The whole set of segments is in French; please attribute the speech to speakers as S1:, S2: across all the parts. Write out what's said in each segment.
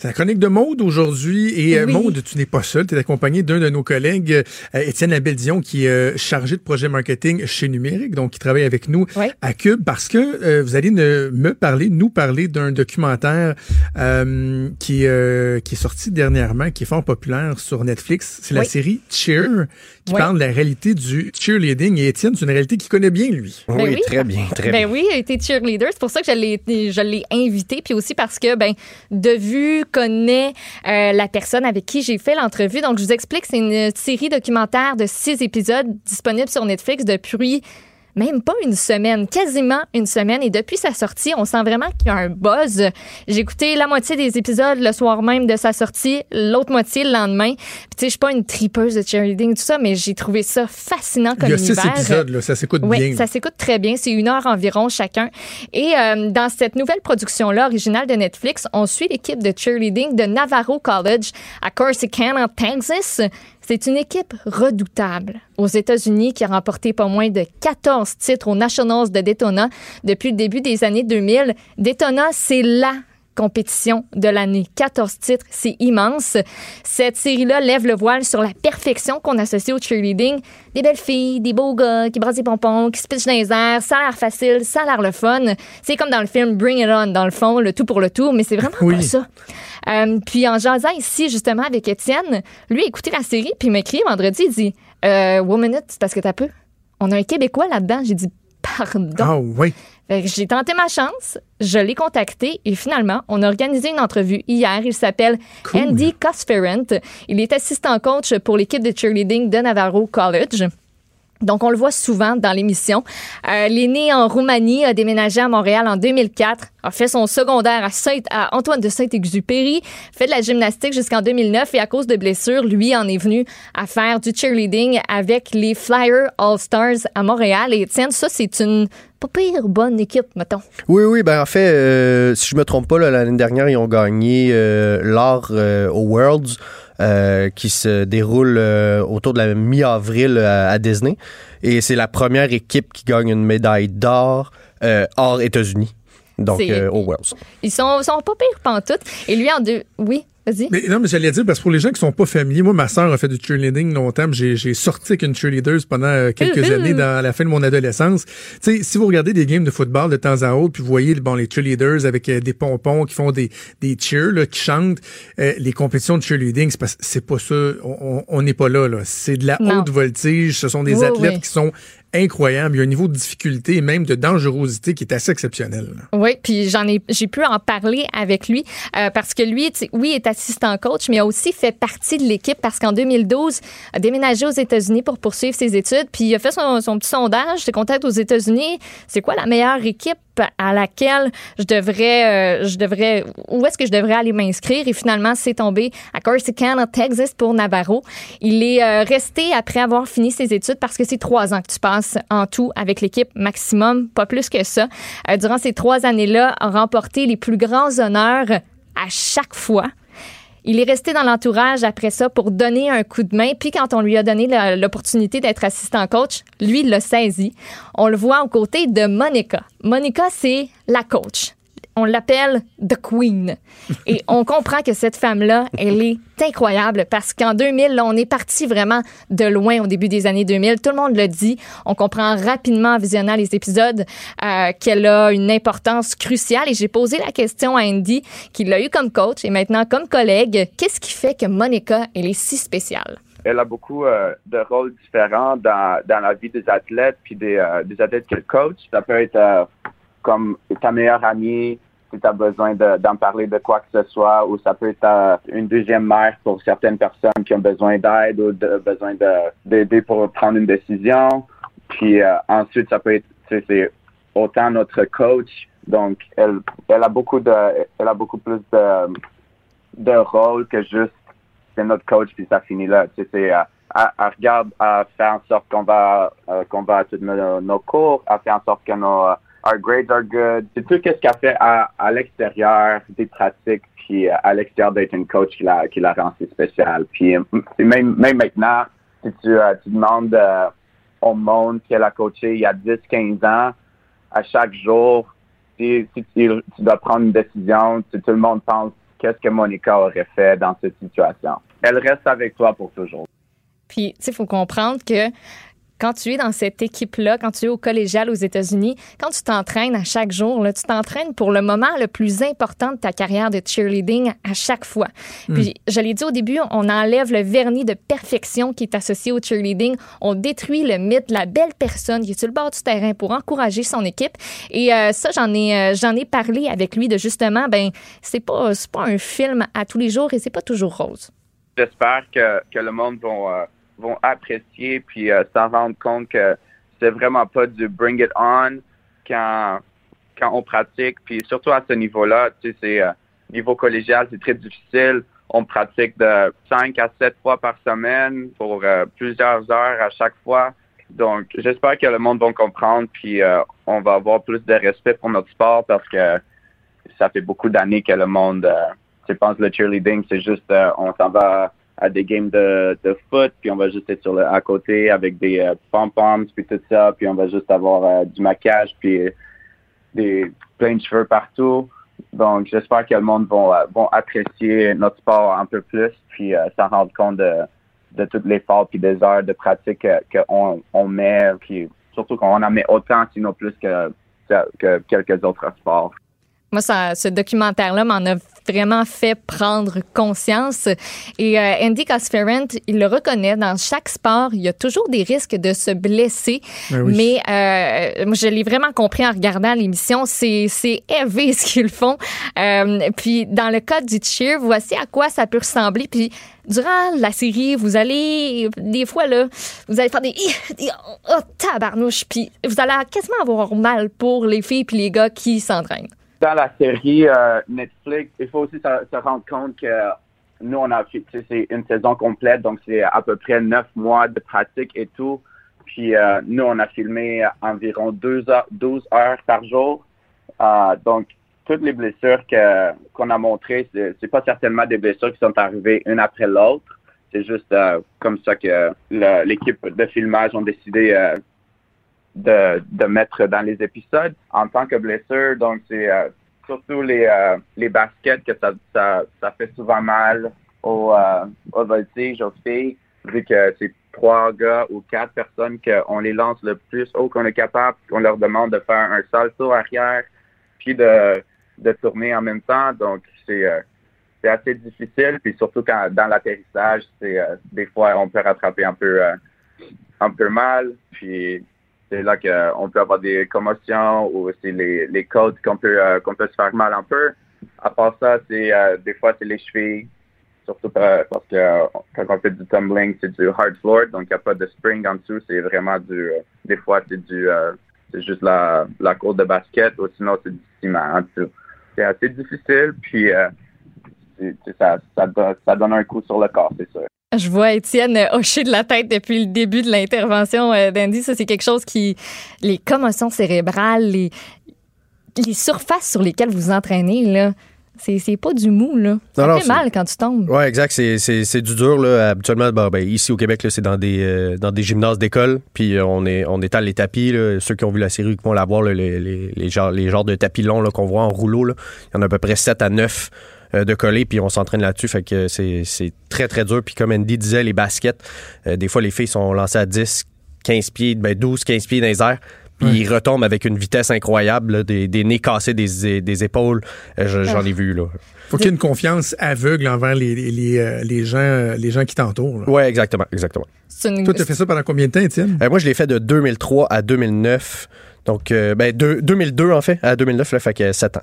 S1: C'est la chronique de Maude aujourd'hui. Et euh, Maude, tu n'es pas seul. Tu es accompagné d'un de nos collègues, euh, Étienne Labelle-Dion, qui est euh, chargé de projet marketing chez Numérique, donc qui travaille avec nous à Cube, parce que vous allez me parler, nous parler d'un documentaire qui, qui est sorti dernièrement, qui est fort populaire sur Netflix. C'est la série Cheer, qui parle de la réalité du cheerleading. Et Étienne, c'est une réalité qu'il connaît bien, lui.
S2: Ben oui, très bien, très
S3: ben oui, il a été cheerleader. C'est pour ça que je l'ai invité. Puis aussi parce que, ben, de vue connais euh, la personne avec qui j'ai fait l'entrevue. Donc, je vous explique, c'est une série documentaire de six épisodes disponible sur Netflix depuis même pas une semaine, quasiment une semaine. Et depuis sa sortie, on sent vraiment qu'il y a un buzz. J'ai écouté la moitié des épisodes le soir même de sa sortie, l'autre moitié le lendemain. Puis tu sais, je suis pas une tripeuse de cheerleading, tout ça, mais j'ai trouvé ça fascinant comme univers.
S1: Il y a six épisodes, là, ça s'écoute bien.
S3: Oui, ça s'écoute très bien. C'est une heure environ chacun. Et euh, dans cette nouvelle production-là, originale de Netflix, on suit l'équipe de cheerleading de Navarro College à Corsicana, Texas. C'est une équipe redoutable aux États-Unis qui a remporté pas moins de 14 titres aux Nationals de Daytona depuis le début des années 2000. Daytona, c'est la compétition de l'année. 14 titres, c'est immense. Cette série-là lève le voile sur la perfection qu'on associe au cheerleading. Des belles filles, des beaux gars qui brassent des pompons, qui se pitchent dans les airs. Ça a l'air facile, ça a l'air le fun. C'est comme dans le film Bring It On, dans le fond, le tout pour le tout, mais c'est vraiment pas ça. Euh, puis en jasant ici, justement, avec Étienne, lui a écouté la série, puis il m'a écrit vendredi, il dit euh, minute, c'est parce que t'as peu. On a un Québécois là-dedans. J'ai dit Pardon.
S1: Ah oui.
S3: J'ai tenté ma chance, je l'ai contacté et finalement, on a organisé une entrevue hier. Il s'appelle Andy Cosferent. Il est assistant coach pour l'équipe de cheerleading de Navarro College. Donc, on le voit souvent dans l'émission. Euh, il est né en Roumanie, a déménagé à Montréal en 2004, a fait son secondaire à, Saint, Antoine de Saint-Exupéry, fait de la gymnastique jusqu'en 2009 et à cause de blessures, lui en est venu à faire du cheerleading avec les Flyers All-Stars à Montréal. Et tiens, ça, c'est une pas pire bonne équipe, mettons.
S2: Oui, oui, ben en fait, euh, si je me trompe pas, l'année dernière, ils ont gagné euh, l'or euh, aux Worlds. Euh, qui se déroule euh, autour de la mi-avril euh, à, Disney. Et c'est la première équipe qui gagne une médaille d'or hors États-Unis. Donc, aux Worlds.
S3: Ils sont, sont pas pires pantoute. Et lui, en deux. Oui.
S1: Mais, non, mais j'allais dire, parce que pour les gens qui sont pas familiers, moi, ma sœur a fait du cheerleading longtemps. J'ai, j'ai sorti avec une cheerleader pendant euh, quelques années dans la fin de mon adolescence. Tu sais, si vous regardez des games de football de temps à autre, puis vous voyez bon, les cheerleaders avec euh, des pompons qui font des, des cheers, là, qui chantent, euh, les compétitions de cheerleading, c'est pas, c'est pas ça. On n'est pas là, là. C'est de la haute voltige. Ce sont des athlètes qui sont incroyable. Il y a un niveau de difficulté et même de dangerosité qui est assez exceptionnel.
S3: Oui, puis j'en ai, j'ai pu en parler avec lui euh, parce que lui, oui, est assistant coach, mais a aussi fait partie de l'équipe parce qu'en 2012, a déménagé aux États-Unis pour poursuivre ses études, puis il a fait son, petit sondage, ses contacts aux États-Unis. C'est quoi la meilleure équipe à laquelle je devrais, euh, je devrais, où est-ce que je devrais aller m'inscrire? Et finalement, c'est tombé à Corsicana, Texas pour Navarro. Il est euh, resté après avoir fini ses études parce que c'est trois ans que tu passes en tout avec l'équipe maximum, pas plus que ça. Euh, durant ces trois années-là, a remporté les plus grands honneurs à chaque fois. Il est resté dans l'entourage après ça pour donner un coup de main. Puis quand on lui a donné l'opportunité d'être assistant coach, lui, il l'a saisi. On le voit aux côtés de Monica. Monica, c'est la coach on l'appelle The Queen. Et on comprend que cette femme-là, elle est incroyable parce qu'en 2000, là, on est parti vraiment de loin au début des années 2000. Tout le monde le dit. On comprend rapidement en visionnant les épisodes euh, qu'elle a une importance cruciale. Et j'ai posé la question à Andy, qui l'a eu comme coach et maintenant comme collègue. Qu'est-ce qui fait que Monica, elle est si spéciale?
S4: elle a beaucoup euh, de rôles différents dans, dans la vie des athlètes puis des, euh, des athlètes qu'elle coach. Ça peut être comme ta meilleure amie, si tu as besoin d'en parler de quoi que ce soit, ou ça peut être euh, une deuxième mère pour certaines personnes qui ont besoin d'aide ou de, besoin d'aider pour prendre une décision. Puis euh, ensuite, ça peut être, c'est autant notre coach. Donc, elle, elle a beaucoup de, elle a beaucoup plus de, de rôle que juste c'est notre coach puis ça finit là. C'est, elle, euh, regarde à faire en sorte qu'on va, qu'on va à tous nos, nos, cours, à faire en sorte que nos our grades are good. C'est tout ce qu'elle fait à, à l'extérieur des pratiques, puis euh, à l'extérieur d'être une coach qui la, qui la si spéciale. Puis euh, même, même maintenant, si tu, euh, tu demandes au monde qu'elle a coaché il y a 10-15 ans, à chaque jour, si, si tu, tu dois prendre une décision, si tout le monde pense qu'est-ce que Monica aurait fait dans cette situation. Elle reste avec toi pour toujours.
S3: Puis, tu sais, il faut comprendre que quand tu es dans cette équipe-là, quand tu es au collégial aux États-Unis, quand tu t'entraînes à chaque jour, là, tu t'entraînes pour le moment le plus important de ta carrière de cheerleading à chaque fois. Puis, je l'ai dit au début, on enlève le vernis de perfection qui est associé au cheerleading. On détruit le mythe de la belle personne qui est sur le bord du terrain pour encourager son équipe. Et euh, ça, j'en ai, euh, j'en ai parlé avec lui de justement, ben, c'est pas, c'est pas un film à tous les jours et c'est pas toujours rose.
S4: J'espère que, que le monde va, euh, vont apprécier puis euh, s'en rendre compte que c'est vraiment pas du bring it on quand quand on pratique. Puis surtout à ce niveau-là tu sais c'est euh, niveau collégial c'est très difficile. On pratique de 5 à 7 fois par semaine pour euh, plusieurs heures à chaque fois. Donc j'espère que le monde va comprendre puis on va avoir plus de respect pour notre sport parce que ça fait beaucoup d'années que le monde euh, je pense le cheerleading c'est juste on s'en va à des games de, de foot, puis on va juste être sur le à côté avec des euh, pom-poms, puis tout ça, puis on va juste avoir euh, du maquillage, puis euh, des plein de cheveux partout. Donc, j'espère que le monde va, vont apprécier notre sport un peu plus, puis euh, s'en rendre compte de, de tout l'effort puis des heures de pratique qu'on on met, puis surtout qu'on en met autant, sinon plus que, que quelques autres sports.
S3: Moi, ça, ce documentaire-là m'en a vraiment fait prendre conscience. Et euh, Andy Cosferent, il le reconnaît, dans chaque sport, il y a toujours des risques de se blesser.
S1: Ben oui.
S3: Mais euh, je l'ai vraiment compris en regardant l'émission. C'est, c'est élevé ce qu'ils font. Euh, puis, dans le cas du cheer, voici à quoi ça peut ressembler. Puis, durant la série, vous allez, des fois, là, vous allez faire des, des oh, tabarnouche. Puis, vous allez quasiment avoir mal pour les filles puis les gars qui s'entraînent
S4: dans la série euh, Netflix, il faut aussi se, rendre compte que nous, on a fait, c'est une saison complète, donc c'est à peu près neuf mois de pratique et tout. Puis euh, nous, on a filmé environ 12 heures, 12 heures par jour. Euh, donc, toutes les blessures que, qu'on a montrées, c'est, c'est pas certainement des blessures qui sont arrivées une après l'autre. C'est juste euh, comme ça que l'équipe de filmage ont décidé euh, de, de mettre dans les épisodes en tant que blessure. Donc, c'est euh, surtout les, euh, les baskets que ça, ça, ça fait souvent mal au, euh, au voltige, aux filles, vu que c'est trois gars ou quatre personnes qu'on les lance le plus haut qu'on est capable, qu'on leur demande de faire un salto arrière, puis de, de tourner en même temps. Donc, c'est c'est assez difficile, puis surtout quand dans l'atterrissage, c'est des fois on peut rattraper un peu un peu mal, puis c'est là qu'on peut avoir des commotions ou aussi les, les côtes qu'on peut, euh, qu'on peut se faire mal un peu. À part ça, c'est euh, des fois c'est les chevilles, surtout parce que euh, quand on fait du tumbling, c'est du hard floor, donc il n'y a pas de spring en dessous, c'est vraiment du, des fois c'est du, c'est juste la, la courte de basket ou sinon c'est du ciment en dessous. C'est assez difficile, puis ça, ça, donne, ça donne un coup sur le corps, c'est sûr.
S3: Je vois Étienne hocher de la tête depuis le début de l'intervention d'Andy. Ça, c'est quelque chose qui... Les commotions cérébrales, les, les surfaces sur lesquelles vous entraînez, là, c'est, pas du mou, là. Ça non, fait non, mal quand tu tombes.
S2: Oui, exact. C'est, c'est, c'est du dur, là. Habituellement, ben, ben, ici au Québec, là, c'est dans des, euh, dans des gymnases d'école. Puis euh, on, est, on étale les tapis. Là. Ceux qui ont vu la série qui vont la voir, là, les, les, les, genres, les genres de tapis longs là, qu'on voit en rouleau, là. il y en a à peu près 7 à 9 euh, de coller, puis on s'entraîne là-dessus. Fait que c'est, c'est très, très dur. Puis comme Andy disait, les baskets, euh, des fois, les filles sont lancées à 10, 15 pieds, ben 12, 15 pieds dans les airs. Puis ouais. ils retombent avec une vitesse incroyable, là, des, des, nez cassés des, des épaules. Euh, j'en ai vu, là.
S1: Faut qu'il y ait une confiance aveugle envers les, les, les, les gens, les gens qui t'entourent.
S2: Oui, exactement, exactement.
S1: Une... Toi, tu as fait ça pendant combien de temps, Étienne?
S2: Euh, moi, je l'ai fait de 2003 à 2009. Donc, euh, ben, de, 2002, en fait, à 2009, là, fait que 7 ans.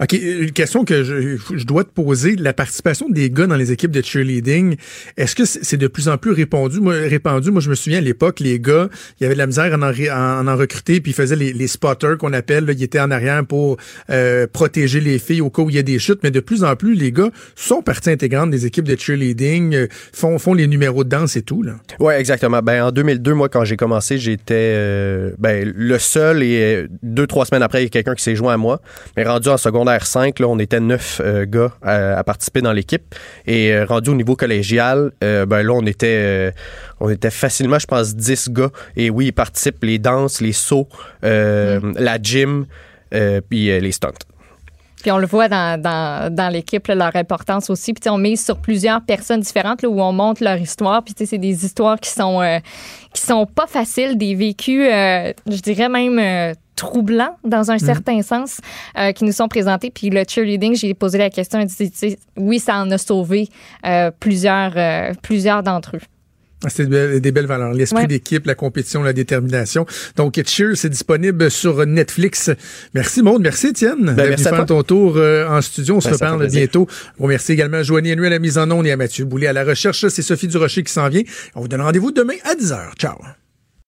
S1: OK, une question que je, je, dois te poser, la participation des gars dans les équipes de cheerleading, est-ce que c'est de plus en plus répandu? Moi, répandu? Moi, je me souviens à l'époque, les gars, il y avait de la misère à en, en, en recruter, puis ils faisaient les, les spotters qu'on appelle, là, ils étaient en arrière pour euh, protéger les filles au cas où il y a des chutes, mais de plus en plus, les gars sont partie intégrante des équipes de cheerleading, euh, font, font les numéros de danse et tout.
S2: Oui, exactement. Ben, en 2002, moi, quand j'ai commencé, j'étais euh, ben, le seul et deux, trois semaines après, il y a quelqu'un qui s'est joint à moi. Mais rendu en secondaire 5, là, on était neuf euh, gars à, à participer dans l'équipe. Et euh, rendu au niveau collégial, euh, ben là, on était, on était facilement, je pense, 10 gars. Et oui, ils participent les danses, les sauts, euh, la gym, puis les stunts.
S3: Puis on le voit dans, dans, dans l'équipe, leur importance aussi. Puis on mise sur plusieurs personnes différentes là, où on montre leur histoire. Puis c'est des histoires qui sont euh, qui sont pas faciles, des vécus, euh, je dirais même euh, troublants dans un certain sens, euh, qui nous sont présentés. Puis le cheerleading, j'ai posé la question, elle dit, oui, ça en a sauvé euh, plusieurs euh, plusieurs d'entre eux.
S1: Ah, C'est des belles, des belles valeurs. L'esprit
S3: Ouais.
S1: d'équipe, la compétition, la détermination. Donc, Cheers, c'est disponible sur Netflix. Merci, Maud. Merci, Étienne.
S2: Ben, merci
S1: faire ton tour euh, en studio. On se
S2: Ben,
S1: reparle bientôt. Bon, merci également à Joanie Henry à la mise en onde et à Mathieu Boulet à la recherche. C'est Sophie Durocher qui s'en vient. On vous donne rendez-vous demain à 10h. Ciao.